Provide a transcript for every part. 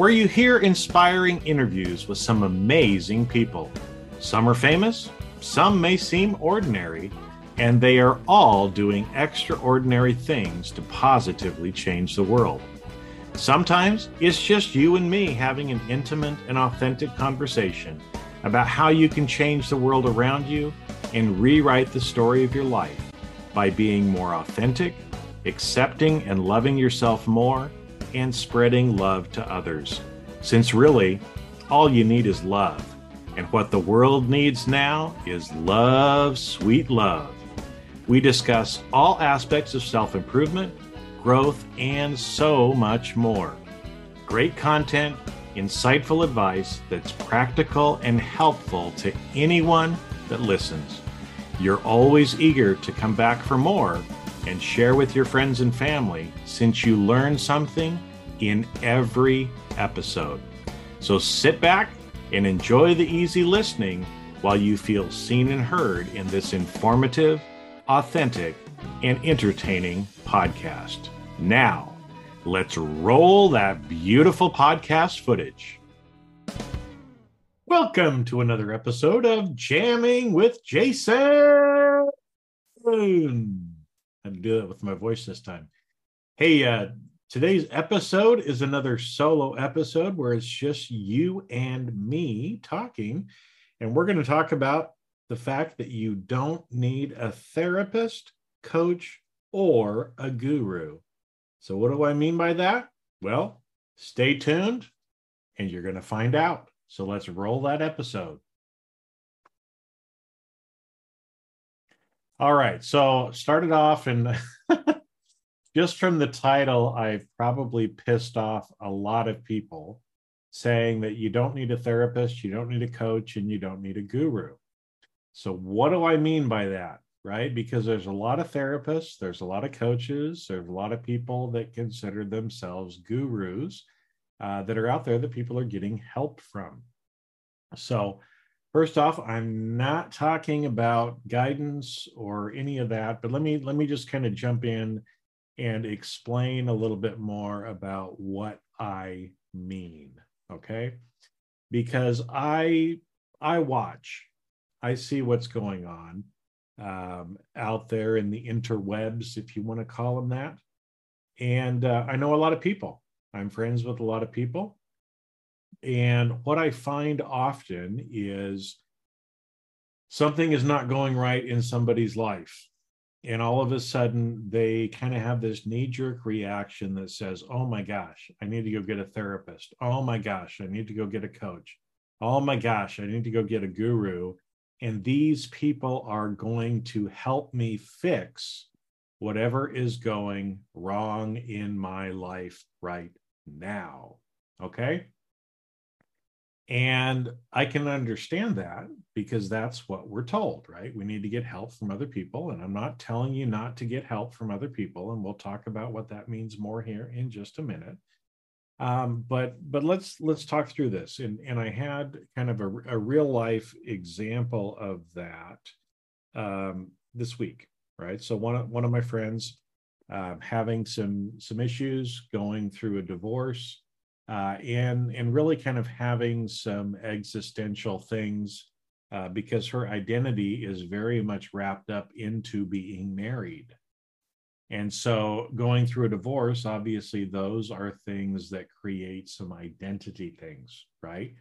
where you hear inspiring interviews with some amazing people. Some are famous, some may seem ordinary, and they are all doing extraordinary things to positively change the world. Sometimes it's just you and me having an intimate and authentic conversation about how you can change the world around you and rewrite the story of your life by being more authentic, accepting and loving yourself more and spreading love to others. Since really, all you need is love. And what the world needs now is love, sweet love. We discuss all aspects of self improvement, growth, and so much more. Great content, insightful advice that's practical and helpful to anyone that listens. You're always eager to come back for more and share with your friends and family since you learn something in every episode. So sit back and enjoy the easy listening while you feel seen and heard in this informative, authentic, and entertaining podcast. Now, let's roll that beautiful podcast footage. Welcome to another episode of Jamming with Jason. Had to do that with my voice this time. Hey, uh, Today's episode is another solo episode where it's just you and me talking. And we're going to talk about the fact that you don't need a therapist, coach, or a guru. So, what do I mean by that? Well, stay tuned and you're going to find out. So, let's roll that episode. All right. So, started off and just from the title, I've probably pissed off a lot of people saying that you don't need a therapist, you don't need a coach, and you don't need a guru. So, what do I mean by that? Right? Because there's a lot of therapists, there's a lot of coaches, there's a lot of people that consider themselves gurus uh, that are out there that people are getting help from. So, first off, I'm not talking about guidance or any of that, but let me let me just kind of jump in and explain a little bit more about what I mean. Okay. Because I I watch, I see what's going on um, out there in the interwebs, if you want to call them that. And uh, I know a lot of people. I'm friends with a lot of people. And what I find often is something is not going right in somebody's life and all of a sudden they kind of have this knee jerk reaction that says, Oh my gosh, I need to go get a therapist. Oh my gosh, I need to go get a coach. Oh my gosh, I need to go get a guru. And these people are going to help me fix whatever is going wrong in my life right now. Okay. And I can understand that because that's what we're told, right? We need to get help from other people. And I'm not telling you not to get help from other people. And we'll talk about what that means more here in just a minute. Um, but but let's let's talk through this. And and I had kind of a, a real life example of that um, this week, right? So one of one of my friends uh, having some some issues, going through a divorce uh, and and really kind of having some existential things uh, because her identity is very much wrapped up into being married And so going through a divorce, obviously, those are things that create some identity things, right?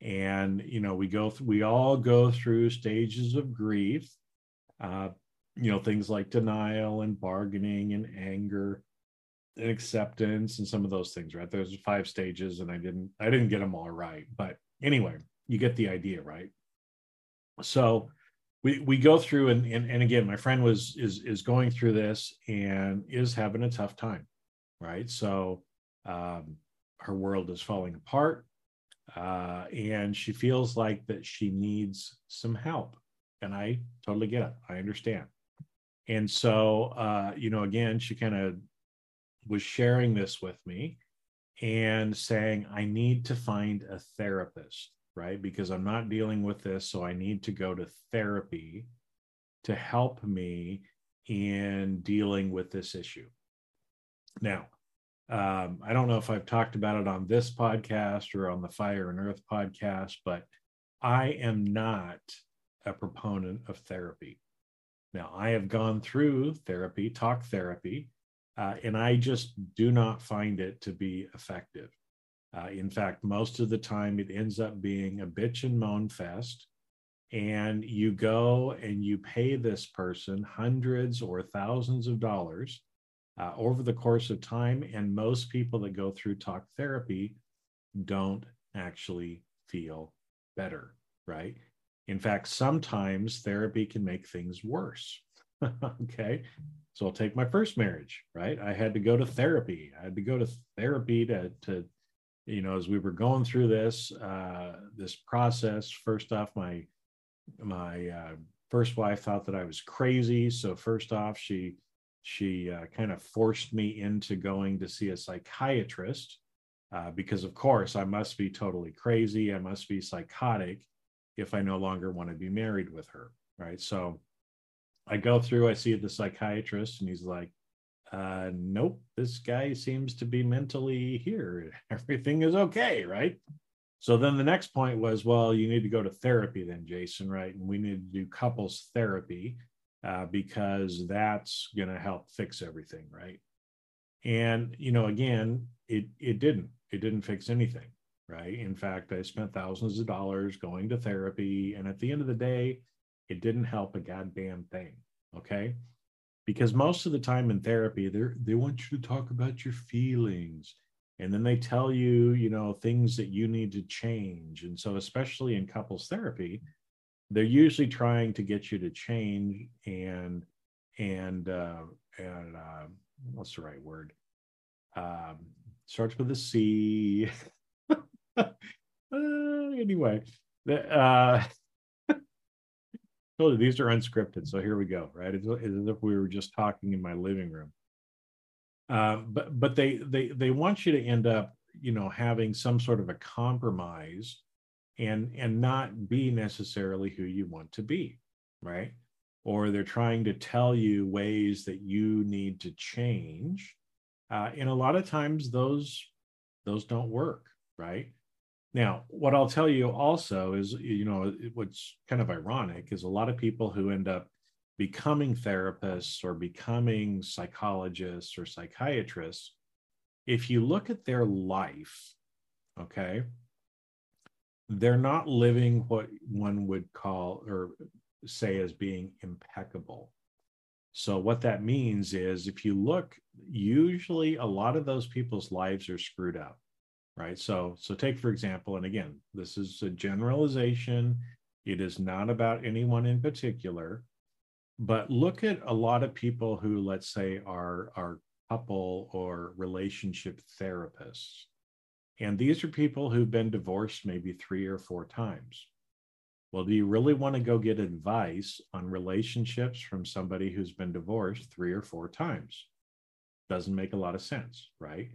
And, you know, we go, th- we all go through stages of grief, uh, you know, things like denial and bargaining and anger and acceptance and some of those things, right? There's five stages and I didn't, I didn't get them all right. But anyway, you get the idea, right? So, we we go through and, and and again my friend was is is going through this and is having a tough time right so um her world is falling apart uh and she feels like that she needs some help and i totally get it i understand and so uh you know again she kind of was sharing this with me and saying i need to find a therapist right? Because I'm not dealing with this. So I need to go to therapy to help me in dealing with this issue. Now, um, I don't know if I've talked about it on this podcast or on the Fire and Earth podcast, but I am not a proponent of therapy. Now, I have gone through therapy, talk therapy, uh, and I just do not find it to be effective. Uh, in fact, most of the time it ends up being a bitch and moan fest. And you go and you pay this person hundreds or thousands of dollars uh, over the course of time. And most people that go through talk therapy don't actually feel better, right? In fact, sometimes therapy can make things worse. okay. So I'll take my first marriage, right? I had to go to therapy. I had to go to therapy to, to you know as we were going through this uh this process first off my my uh, first wife thought that i was crazy so first off she she uh, kind of forced me into going to see a psychiatrist uh, because of course i must be totally crazy i must be psychotic if i no longer want to be married with her right so i go through i see the psychiatrist and he's like uh, nope, this guy seems to be mentally here. Everything is okay, right? So then the next point was, well, you need to go to therapy then, Jason, right? And we need to do couples therapy uh, because that's going to help fix everything, right? And you know, again, it it didn't. It didn't fix anything, right? In fact, I spent thousands of dollars going to therapy, and at the end of the day, it didn't help a goddamn thing. Okay because most of the time in therapy they they want you to talk about your feelings and then they tell you you know things that you need to change and so especially in couples therapy they're usually trying to get you to change and and uh and uh, what's the right word um starts with a c uh, anyway the, uh told you these are unscripted. So here we go, right? It's, it's as if we were just talking in my living room. Uh, but but they they they want you to end up, you know, having some sort of a compromise, and and not be necessarily who you want to be, right? Or they're trying to tell you ways that you need to change, uh, and a lot of times those those don't work, right? Now, what I'll tell you also is, you know, what's kind of ironic is a lot of people who end up becoming therapists or becoming psychologists or psychiatrists, if you look at their life, okay, they're not living what one would call or say as being impeccable. So, what that means is if you look, usually a lot of those people's lives are screwed up right? So so take for example and again this is a generalization. It is not about anyone in particular but look at a lot of people who let's say are are couple or relationship therapists. And these are people who've been divorced maybe three or four times. Well do you really want to go get advice on relationships from somebody who's been divorced three or four times? Doesn't make a lot of sense right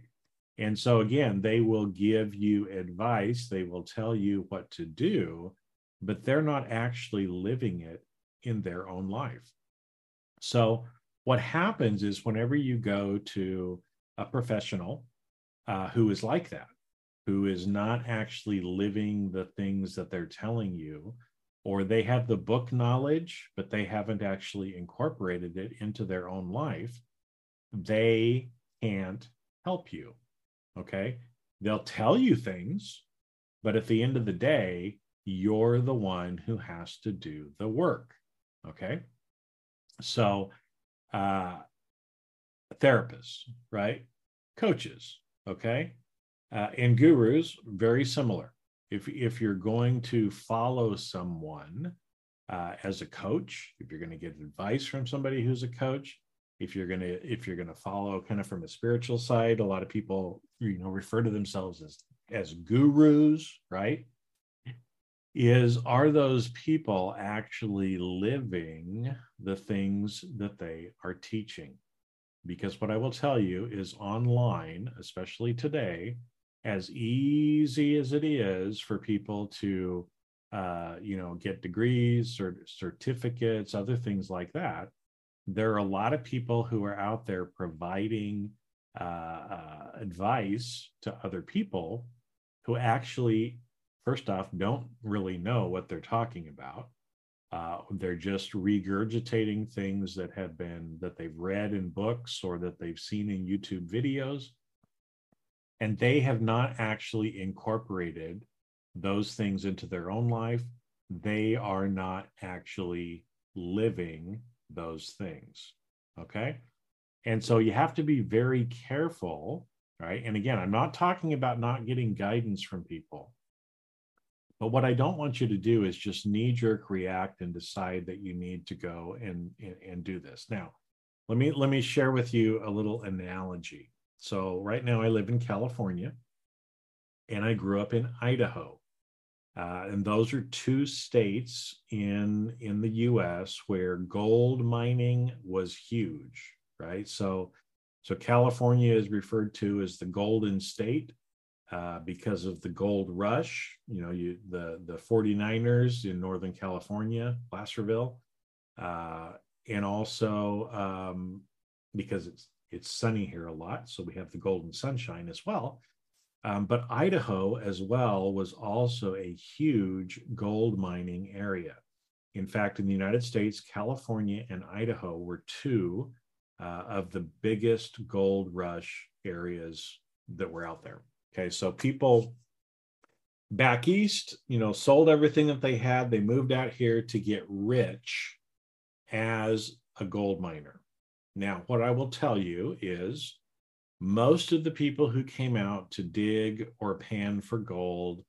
and so, again, they will give you advice, they will tell you what to do, but they're not actually living it in their own life. So, what happens is whenever you go to a professional uh, who is like that, who is not actually living the things that they're telling you, or they have the book knowledge, but they haven't actually incorporated it into their own life, they can't help you. Okay. They'll tell you things, but at the end of the day, you're the one who has to do the work. Okay. So, uh, therapists, right? Coaches, okay? Uh, and gurus, very similar. If, if you're going to follow someone uh, as a coach, if you're going to get advice from somebody who's a coach, if you're going to if you're going to follow kind of from a spiritual side, a lot of people you know refer to themselves as as gurus, right? Is are those people actually living the things that they are teaching? Because what I will tell you is online, especially today, as easy as it is for people to uh, you know get degrees or certificates other things like that there are a lot of people who are out there providing uh, uh, advice to other people who actually first off don't really know what they're talking about. Uh, they're just regurgitating things that have been that they've read in books or that they've seen in youtube videos. And they have not actually incorporated those things into their own life. They are not actually living those things okay? And so you have to be very careful right? And again i'm not talking about not getting guidance from people. But what i don't want you to do is just knee jerk react and decide that you need to go and, and and do this. Now let me let me share with you a little analogy. So right now I live in California and I grew up in Idaho. Uh, and those are two states in in the U.S. where gold mining was huge, right? So, so California is referred to as the Golden State uh, because of the gold rush. You know, you the the 49ers in Northern California, Placerville, uh, and also um, because it's it's sunny here a lot, so we have the golden sunshine as well. Um, but Idaho, as well, was also a huge gold mining area. In fact, in the United States, California and Idaho were two uh, of the biggest gold rush areas that were out there. Okay, so people back east, you know, sold everything that they had. They moved out here to get rich as a gold miner. Now, what I will tell you is most of the people who came out to dig or pan for gold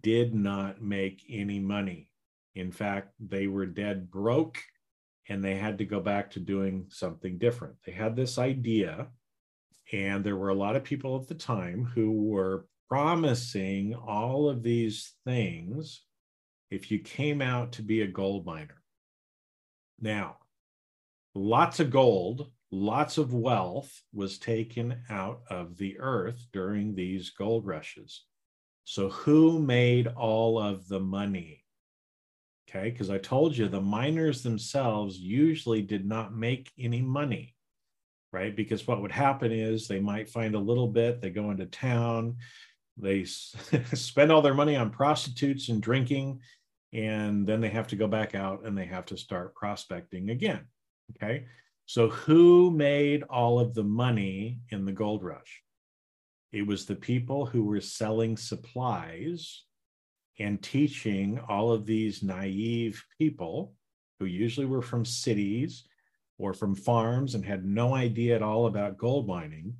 did not make any money. In fact, they were dead broke and they had to go back to doing something different. They had this idea, and there were a lot of people at the time who were promising all of these things if you came out to be a gold miner. Now, lots of gold, lots of wealth was taken out of the earth during these gold rushes. So, who made all of the money? Okay, because I told you the miners themselves usually did not make any money, right? Because what would happen is they might find a little bit, they go into town, they spend all their money on prostitutes and drinking, and then they have to go back out and they have to start prospecting again. Okay. So, who made all of the money in the gold rush? It was the people who were selling supplies and teaching all of these naive people who usually were from cities or from farms and had no idea at all about gold mining.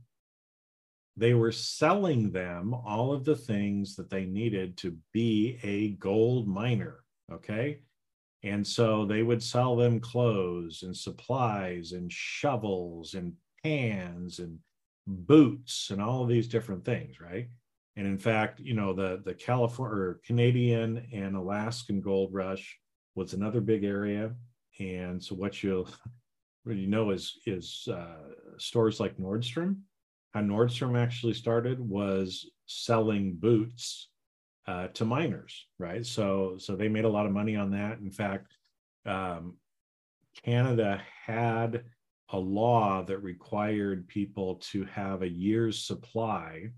They were selling them all of the things that they needed to be a gold miner. Okay. And so they would sell them clothes and supplies and shovels and pans and boots and all of these different things, right? And in fact, you know, the the California or Canadian and Alaskan gold rush was another big area. And so what you'll what you know is is uh, stores like Nordstrom. How Nordstrom actually started was selling boots uh, to miners, right? So so they made a lot of money on that. In fact, um, Canada had a law that required people to have a year's supply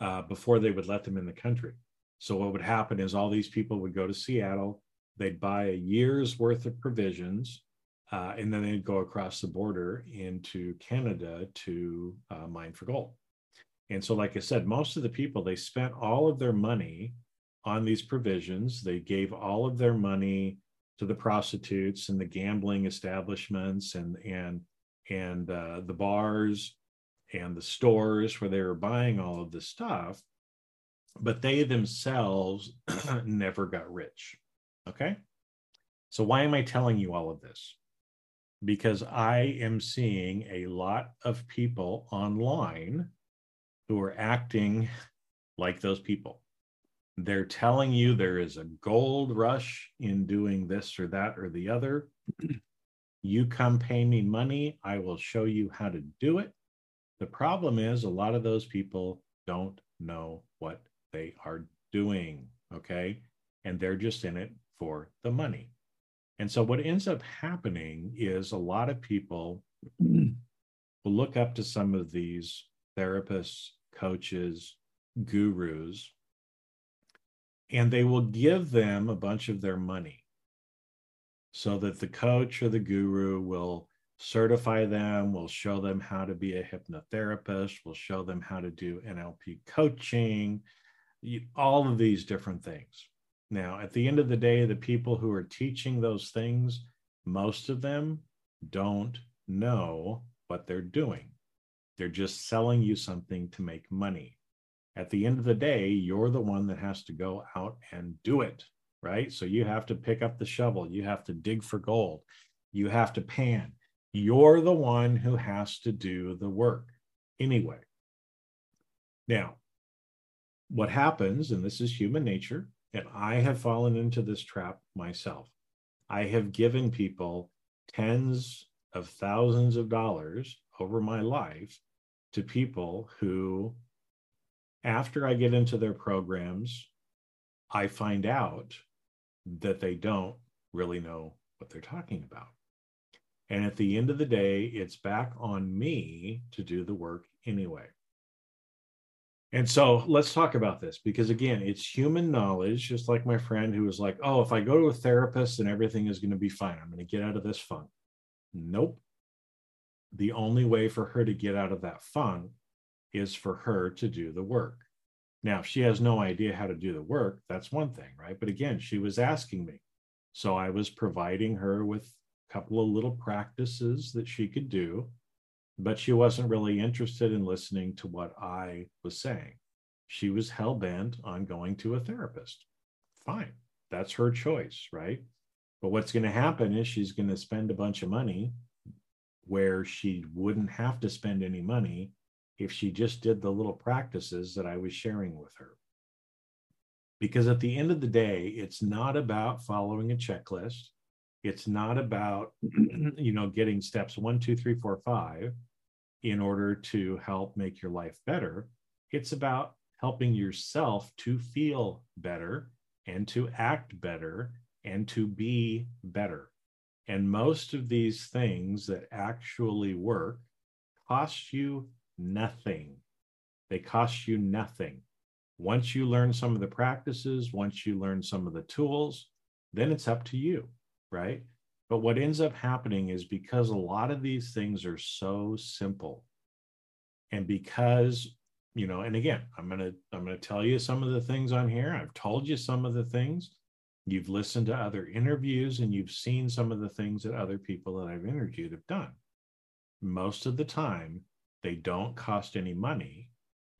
uh, before they would let them in the country. So what would happen is all these people would go to Seattle, they'd buy a year's worth of provisions, uh, and then they'd go across the border into Canada to uh, mine for gold. And so, like I said, most of the people they spent all of their money on these provisions. They gave all of their money to the prostitutes and the gambling establishments and and and uh, the bars and the stores where they were buying all of this stuff, but they themselves never got rich. Okay. So, why am I telling you all of this? Because I am seeing a lot of people online who are acting like those people. They're telling you there is a gold rush in doing this or that or the other. you come pay me money, I will show you how to do it. The problem is, a lot of those people don't know what they are doing. Okay. And they're just in it for the money. And so, what ends up happening is a lot of people will look up to some of these therapists, coaches, gurus, and they will give them a bunch of their money so that the coach or the guru will certify them, we'll show them how to be a hypnotherapist, we'll show them how to do NLP coaching, all of these different things. Now, at the end of the day, the people who are teaching those things, most of them don't know what they're doing. They're just selling you something to make money. At the end of the day, you're the one that has to go out and do it, right? So you have to pick up the shovel, you have to dig for gold, you have to pan, you're the one who has to do the work anyway. Now, what happens, and this is human nature, and I have fallen into this trap myself. I have given people tens of thousands of dollars over my life to people who, after I get into their programs, I find out that they don't really know what they're talking about. And at the end of the day, it's back on me to do the work anyway. And so let's talk about this because, again, it's human knowledge, just like my friend who was like, oh, if I go to a therapist, then everything is going to be fine. I'm going to get out of this funk. Nope. The only way for her to get out of that funk is for her to do the work. Now, if she has no idea how to do the work, that's one thing, right? But again, she was asking me. So I was providing her with a couple of little practices that she could do, but she wasn't really interested in listening to what I was saying. She was hell bent on going to a therapist. Fine, that's her choice, right? But what's going to happen is she's going to spend a bunch of money where she wouldn't have to spend any money if she just did the little practices that I was sharing with her. Because at the end of the day, it's not about following a checklist. It's not about, you know, getting steps one, two, three, four, five in order to help make your life better. It's about helping yourself to feel better and to act better and to be better. And most of these things that actually work cost you nothing. They cost you nothing. Once you learn some of the practices, once you learn some of the tools, then it's up to you right? But what ends up happening is because a lot of these things are so simple, and because you know, and again, I'm gonna I'm gonna tell you some of the things on here. I've told you some of the things. You've listened to other interviews and you've seen some of the things that other people that I've interviewed have done. Most of the time, they don't cost any money.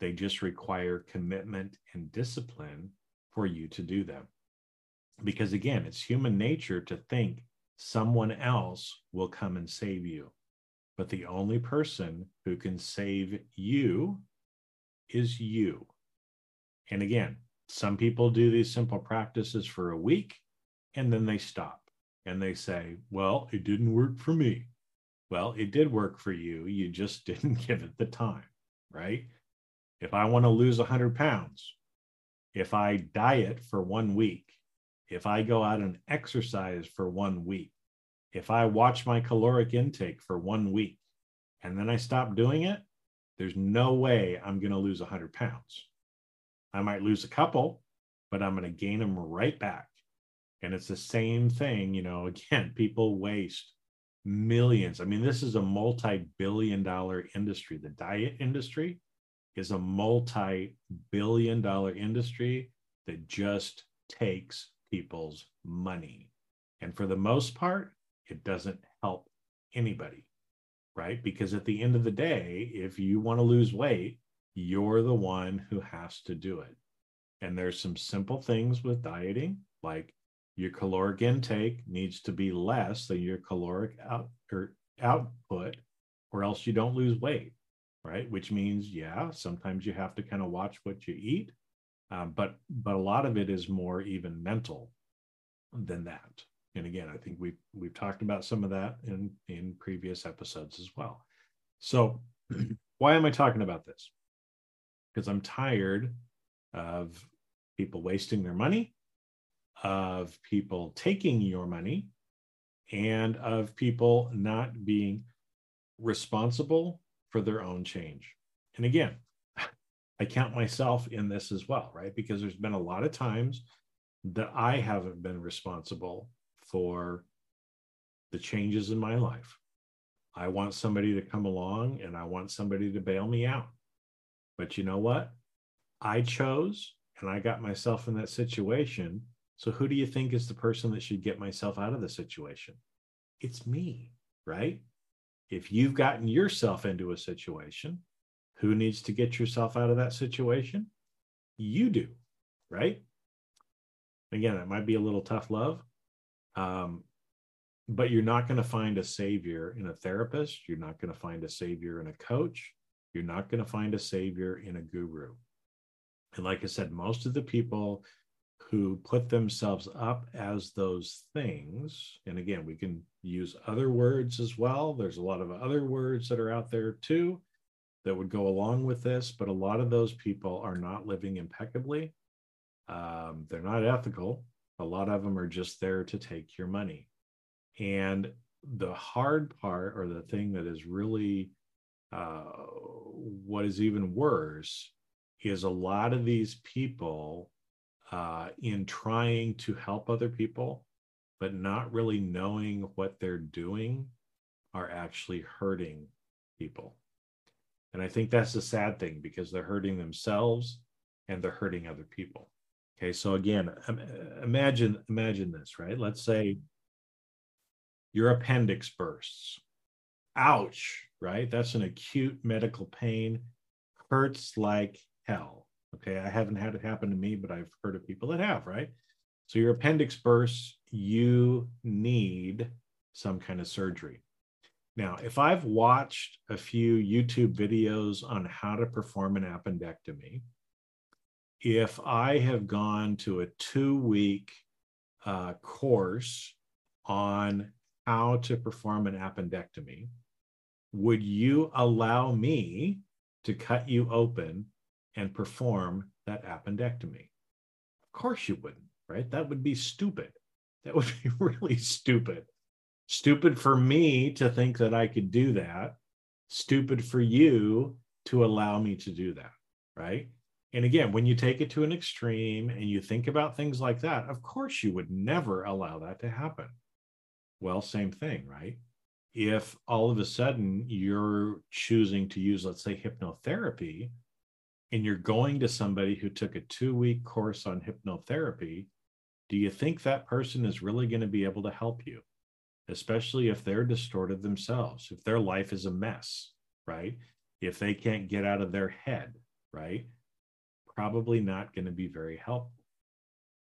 They just require commitment and discipline for you to do them because again, it's human nature to think someone else will come and save you. But the only person who can save you is you. And again, some people do these simple practices for a week and then they stop and they say, Well, it didn't work for me. Well, it did work for you. You just didn't give it the time, right? If I want to lose 100 pounds, if I diet for one week, if I go out and exercise for one week, if I watch my caloric intake for one week and then I stop doing it, there's no way I'm going to lose 100 pounds. I might lose a couple, but I'm going to gain them right back. And it's the same thing, you know, again, people waste millions. I mean, this is a multi billion dollar industry. The diet industry is a multi billion dollar industry that just takes people's money. And for the most part, it doesn't help anybody, right? Because at the end of the day, if you want to lose weight, you're the one who has to do it. And there's some simple things with dieting, like your caloric intake needs to be less than your caloric out or output, or else you don't lose weight, right? Which means, yeah, sometimes you have to kind of watch what you eat, um, but but a lot of it is more even mental than that. And again, I think we've we've talked about some of that in in previous episodes as well. So, why am I talking about this? Because I'm tired of people wasting their money of people taking your money and of people not being responsible for their own change. And again, I count myself in this as well, right? Because there's been a lot of times that I haven't been responsible for the changes in my life. I want somebody to come along and I want somebody to bail me out. But you know what? I chose and I got myself in that situation so who do you think is the person that should get myself out of the situation? It's me, right? If you've gotten yourself into a situation, who needs to get yourself out of that situation? You do, right? Again, it might be a little tough love, um, but you're not going to find a savior in a therapist. You're not going to find a savior in a coach. You're not going to find a savior in a guru. And like I said, most of the people who put themselves up as those things. And again, we can use other words as well. There's a lot of other words that are out there too that would go along with this, but a lot of those people are not living impeccably. Um, they're not ethical. A lot of them are just there to take your money. And the hard part, or the thing that is really uh, what is even worse, is a lot of these people uh, in trying to help other people, but not really knowing what they're doing, are actually hurting people. And I think that's the sad thing because they're hurting themselves and they're hurting other people. Okay, so again, imagine imagine this, right? Let's say your appendix bursts. Ouch, right? That's an acute medical pain, hurts like hell. Okay, I haven't had it happen to me, but I've heard of people that have, right? So your appendix bursts, you need some kind of surgery. Now, if I've watched a few YouTube videos on how to perform an appendectomy, if I have gone to a two week uh, course on how to perform an appendectomy, would you allow me to cut you open and perform that appendectomy? Of course you wouldn't, right? That would be stupid. That would be really stupid. Stupid for me to think that I could do that. Stupid for you to allow me to do that, right? And again, when you take it to an extreme and you think about things like that, of course you would never allow that to happen. Well, same thing, right? If all of a sudden you're choosing to use, let's say, hypnotherapy and you're going to somebody who took a two week course on hypnotherapy, do you think that person is really going to be able to help you? Especially if they're distorted themselves, if their life is a mess, right? If they can't get out of their head, right? Probably not going to be very helpful.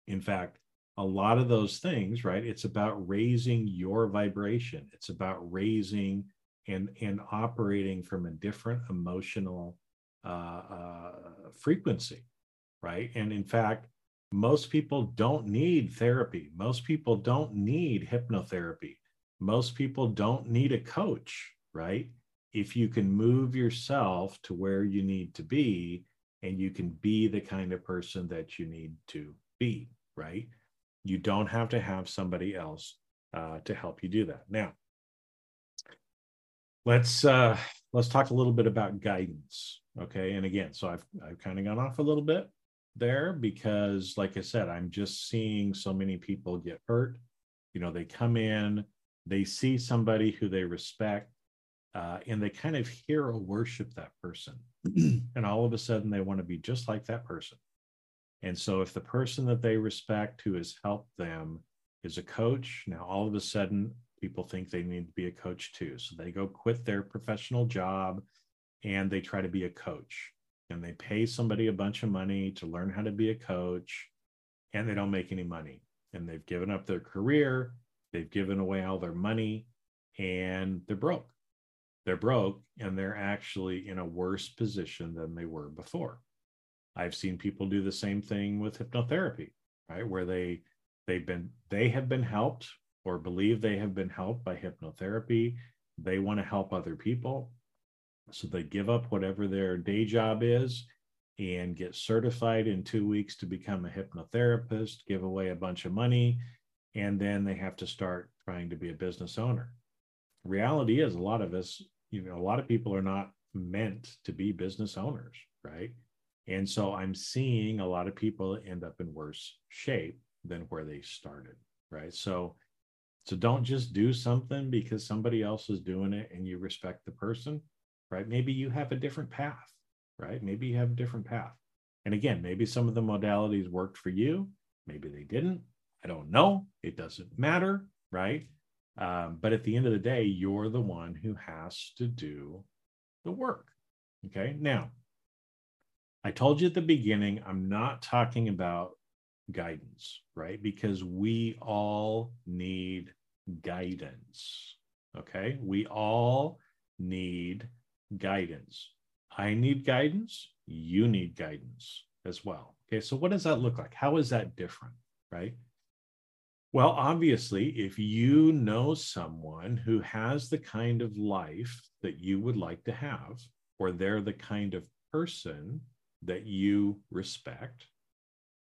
In fact, a lot of those things, right? It's about raising your vibration. It's about raising and and operating from a different emotional uh, uh, frequency, right? And in fact, most people don't need therapy. Most people don't need hypnotherapy. Most people don't need a coach, right? If you can move yourself to where you need to be and you can be the kind of person that you need to be, right? You don't have to have somebody else uh, to help you do that. Now, let's uh, let's talk a little bit about guidance, Okay. And again, so I've, I've kind of gone off a little bit there because, like I said, I'm just seeing so many people get hurt. You know, they come in, they see somebody who they respect uh, and they kind of hero worship that person. and all of a sudden, they want to be just like that person. And so, if the person that they respect who has helped them is a coach, now all of a sudden, people think they need to be a coach too. So they go quit their professional job and they try to be a coach. And they pay somebody a bunch of money to learn how to be a coach, and they don't make any money. And they've given up their career, they've given away all their money, and they're broke they're broke and they're actually in a worse position than they were before. I've seen people do the same thing with hypnotherapy, right? Where they they've been they have been helped or believe they have been helped by hypnotherapy. They want to help other people. So they give up whatever their day job is and get certified in 2 weeks to become a hypnotherapist, give away a bunch of money, and then they have to start trying to be a business owner. reality is a lot of us you know a lot of people are not meant to be business owners right and so i'm seeing a lot of people end up in worse shape than where they started right? So so don't just do something because somebody else is doing it and you respect the person right? Maybe you have a different path right? Maybe you have a different path. And again maybe some of the modalities worked for you. Maybe they didn't. I don't know. It doesn't matter right? Um, but at the end of the day, you're the one who has to do the work. Okay. Now, I told you at the beginning, I'm not talking about guidance, right? Because we all need guidance. Okay. We all need guidance. I need guidance. You need guidance as well. Okay. So, what does that look like? How is that different? Right. Well, obviously, if you know someone who has the kind of life that you would like to have, or they're the kind of person that you respect,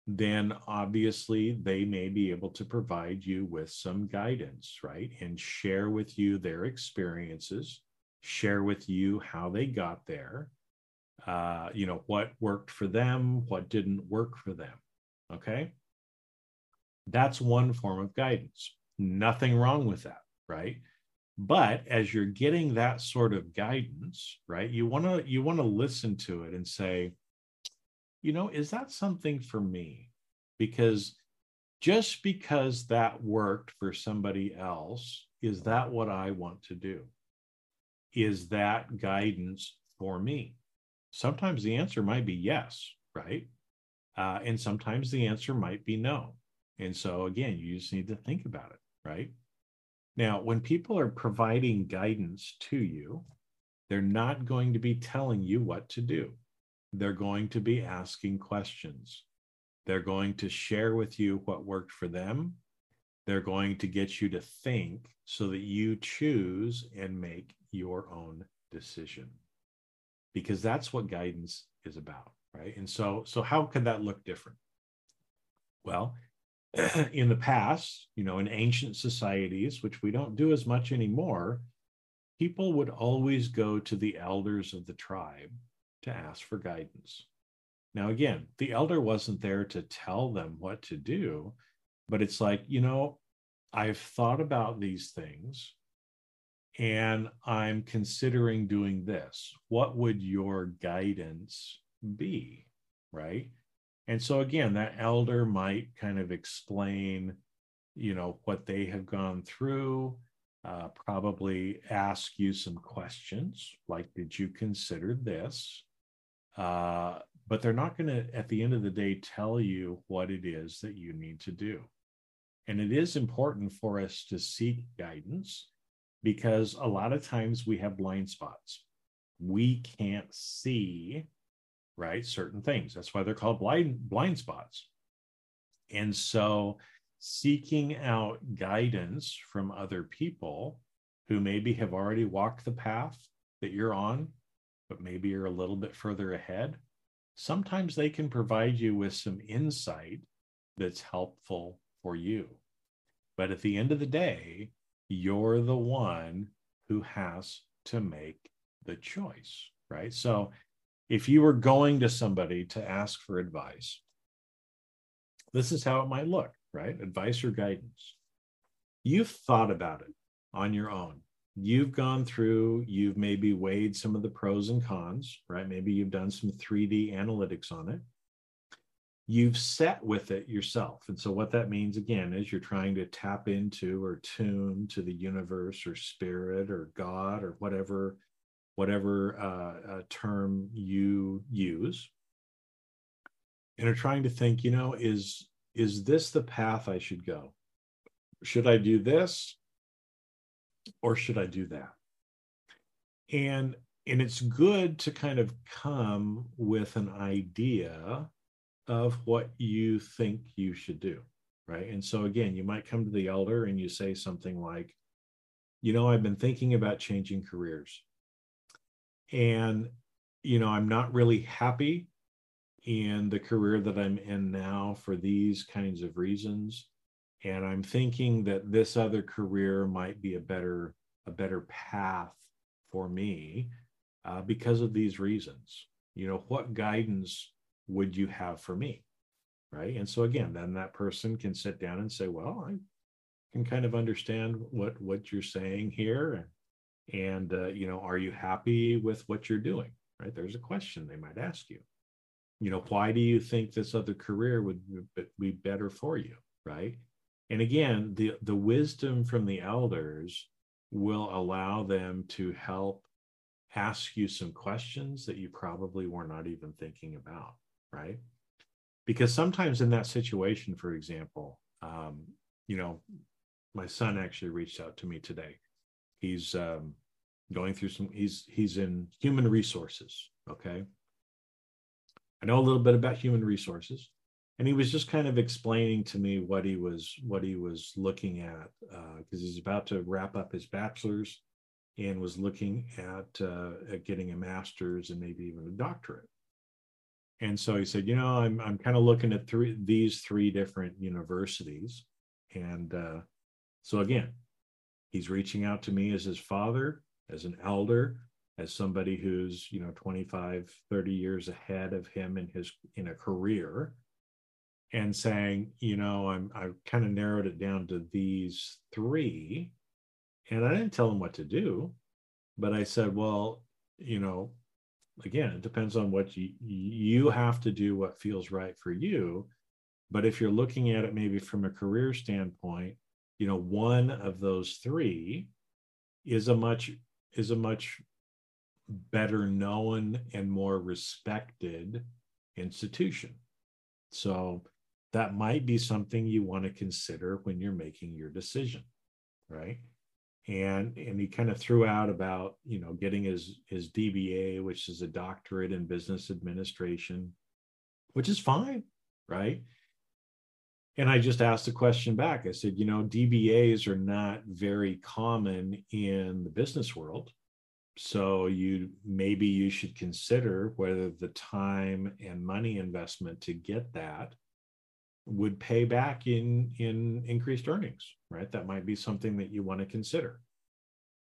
then obviously they may be able to provide you with some guidance, right? And share with you their experiences, share with you how they got there, uh, you know, what worked for them, what didn't work for them. Okay. That's one form of guidance. Nothing wrong with that, right? But as you're getting that sort of guidance, right, you want to you want to listen to it and say, you know, is that something for me? Because just because that worked for somebody else, is that what I want to do? Is that guidance for me? Sometimes the answer might be yes, right? Uh, and sometimes the answer might be no. And so, again, you just need to think about it, right? Now, when people are providing guidance to you, they're not going to be telling you what to do. They're going to be asking questions. They're going to share with you what worked for them. They're going to get you to think so that you choose and make your own decision. Because that's what guidance is about, right? And so so how could that look different? Well, in the past, you know, in ancient societies, which we don't do as much anymore, people would always go to the elders of the tribe to ask for guidance. Now, again, the elder wasn't there to tell them what to do, but it's like, you know, I've thought about these things and I'm considering doing this. What would your guidance be? Right. And so again, that elder might kind of explain, you know, what they have gone through, uh, probably ask you some questions like, did you consider this? Uh, but they're not going to, at the end of the day, tell you what it is that you need to do. And it is important for us to seek guidance because a lot of times we have blind spots. We can't see right? Certain things. That's why they're called blind blind spots. And so seeking out guidance from other people who maybe have already walked the path that you're on, but maybe you're a little bit further ahead, sometimes they can provide you with some insight that's helpful for you. But at the end of the day, you're the one who has to make the choice, right? So if you were going to somebody to ask for advice, this is how it might look, right? Advice or guidance. You've thought about it. on your own. You've gone through, you've maybe weighed some of the pros and cons, right? Maybe you've done some 3D analytics on it. You've set with it yourself. And so, what that means again is you're trying to tap into or tune to the universe or spirit or God or whatever whatever uh, uh, term you use and are trying to think you know is is this the path i should go should i do this or should i do that? And and it's good to kind of come with an idea of what you think you should do right? And so again you might come to the elder and you say something like you know i've been thinking about changing careers. And you know i'm not really happy in the career that i'm in now for these kinds of reasons and i'm thinking that this other career might be a better a better path for me uh, because of these reasons. You know what guidance would you have for me? Right? And so again then that person can sit down and say well i can kind of understand what what you're saying here. And uh, you know are you happy with what you're doing? Right? There's a question they might ask you. You know why do you think this other career would be better for you? Right and again the the wisdom from the elders will allow them to help ask you some questions that you probably were not even thinking about right? Because sometimes in that situation for example um, you know my son actually reached out to me today. He's um, going through some he's he's in human resources okay? I know a little bit about human resources and he was just kind of explaining to me what he was what he was looking at because uh, he's about to wrap up his bachelor's and was looking at, uh, at getting a master's and maybe even a doctorate. And so he said you know i'm, I'm kind of looking at three these three different universities. And uh, so again he's reaching out to me as his father as an elder as somebody who's you know 25 30 years ahead of him in his in a career and saying you know i'm i kind of narrowed it down to these three and i didn't tell them what to do but i said well you know again it depends on what you you have to do what feels right for you but if you're looking at it maybe from a career standpoint you know one of those three is a much is a much better known and more respected institution. So that might be something you want to consider when you're making your decision right and and he kind of threw out about you know getting his his dba which is a doctorate in business administration which is fine right and I just asked the question back. I said, you know, DBAs are not very common in the business world. So you maybe you should consider whether the time and money investment to get that would pay back in in increased earnings, right? That might be something that you want to consider.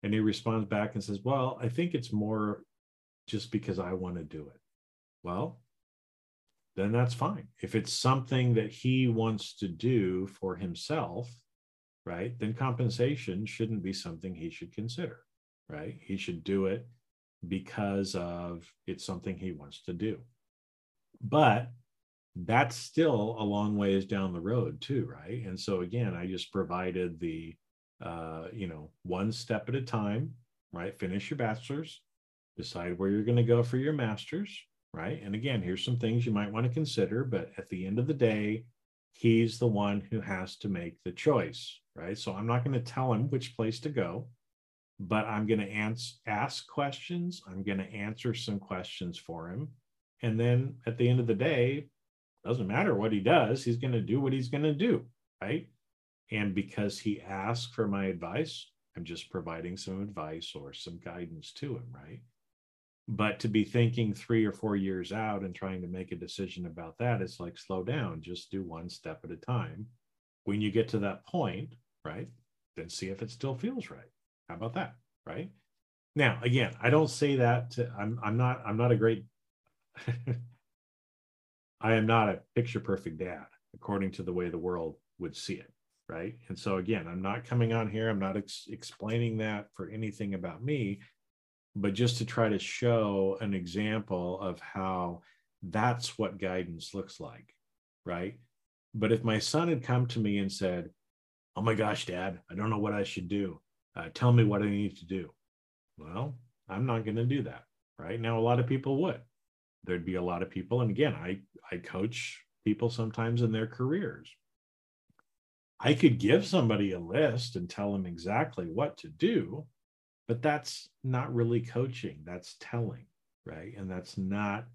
And he responds back and says, "Well, I think it's more just because I want to do it." Well, then that's fine. If it's something that he wants to do for himself, right, then compensation shouldn't be something he should consider, right? He should do it because of it's something he wants to do. But that's still a long ways down the road too, right? And so again, I just provided the uh, you know, one step at a time, right? Finish your bachelor's, decide where you're going to go for your master's, right? And again, here's some things you might want to consider, but at the end of the day, he's the one who has to make the choice, right? So I'm not going to tell him which place to go, but I'm going to ans- ask questions. I'm going to answer some questions for him. And then at the end of the day, doesn't matter what he does, he's going to do what he's going to do, right? And because he asked for my advice, I'm just providing some advice or some guidance to him, right? but to be thinking three or four years out and trying to make a decision about that it's like slow down just do one step at a time when you get to that point right then see if it still feels right how about that right now again i don't say that to, i'm i'm not i'm not a great i am not a picture perfect dad according to the way the world would see it right? And so again, I'm not coming on here, I'm not ex- explaining that for anything about me, but just to try to show an example of how that's what guidance looks like, right? But if my son had come to me and said, Oh my gosh, dad, I don't know what I should do. Uh, tell me what I need to do. Well, I'm not going to do that. Right now, a lot of people would. There'd be a lot of people. And again, I, I coach people sometimes in their careers. I could give somebody a list and tell them exactly what to do, but that's not really coaching. That's telling, right? And that's not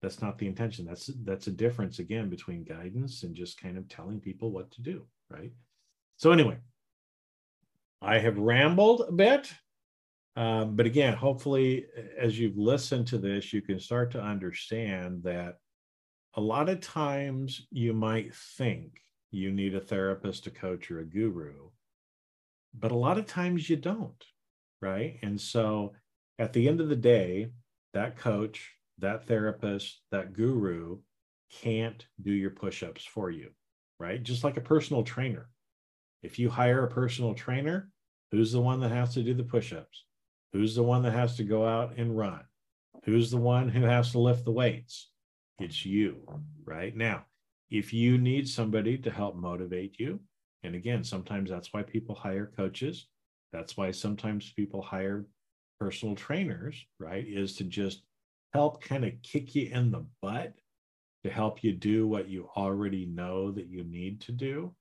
that's not the intention. That's that's a difference again between guidance and just kind of telling people what to do, right? So anyway, I have rambled a bit. Um, but again, hopefully, as you've listened to this, you can start to understand that a lot of times you might think you need a therapist, a coach, or a guru, but a lot of times you don't, right? And so at the end of the day, that coach, that therapist, that guru can't do your push ups for you, right? Just like a personal trainer. If you hire a personal trainer, who's the one that has to do the push ups? Who's the one that has to go out and run? Who's the one who has to lift the weights? It's you, right? Now, if you need somebody to help motivate you, and again, sometimes that's why people hire coaches. That's why sometimes people hire personal trainers, right? Is to just help kind of kick you in the butt to help you do what you already know that you need to do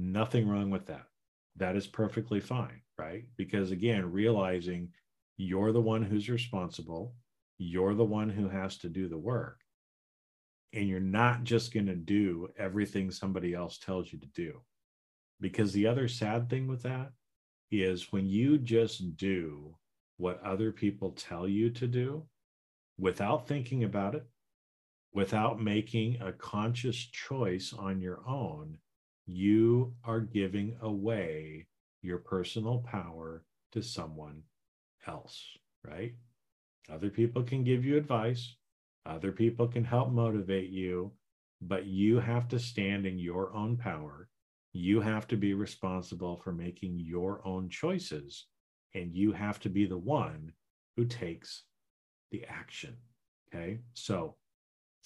Nothing wrong with that. That is perfectly fine, right? Because again, realizing you're the one who's responsible, you're the one who has to do the work. And you're not just going to do everything somebody else tells you to do. Because the other sad thing with that is when you just do what other people tell you to do without thinking about it, without making a conscious choice on your own, you are giving away your personal power to someone else, right? Other people can give you advice, other people can help motivate you, but you have to stand in your own power. You have to be responsible for making your own choices, and you have to be the one who takes the action. Okay. So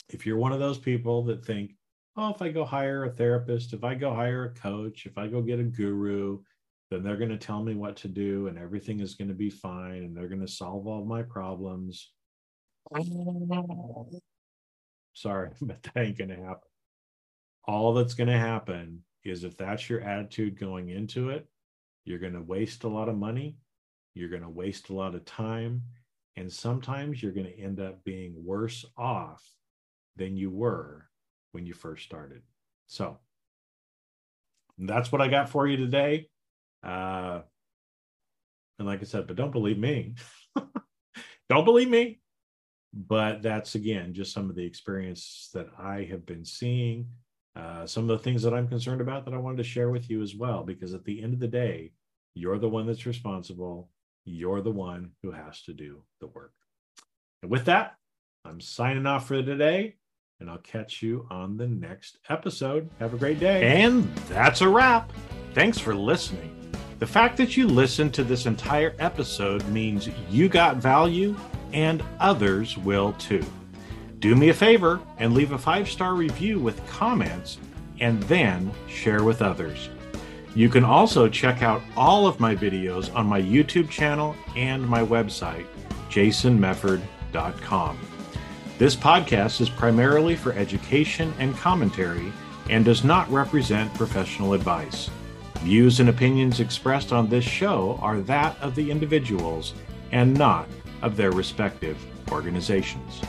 if you're one of those people that think, oh, if I go hire a therapist, if I go hire a coach, if I go get a guru, then they're going to tell me what to do and everything is going to be fine and they're going to solve all my problems. Sorry, but that ain't going to happen. All that's going to happen is if that's your attitude going into it, you're going to waste a lot of money, you're going to waste a lot of time, and sometimes you're going to end up being worse off than you were when you first started. So that's what I got for you today. Uh, and like I said, but don't believe me. don't believe me. But that's again just some of the experience that I have been seeing. Uh, some of the things that I'm concerned about that I wanted to share with you as well, because at the end of the day, you're the one that's responsible. You're the one who has to do the work. And with that, I'm signing off for today and I'll catch you on the next episode. Have a great day. And that's a wrap. Thanks for listening. The fact that you listened to this entire episode means you got value and others will too. Do me a favor and leave a five star review with comments and then share with others. You can also check out all of my videos on my YouTube channel and my website, jasonmefford.com. This podcast is primarily for education and commentary and does not represent professional advice. Views and opinions expressed on this show are that of the individuals and not of their respective organizations.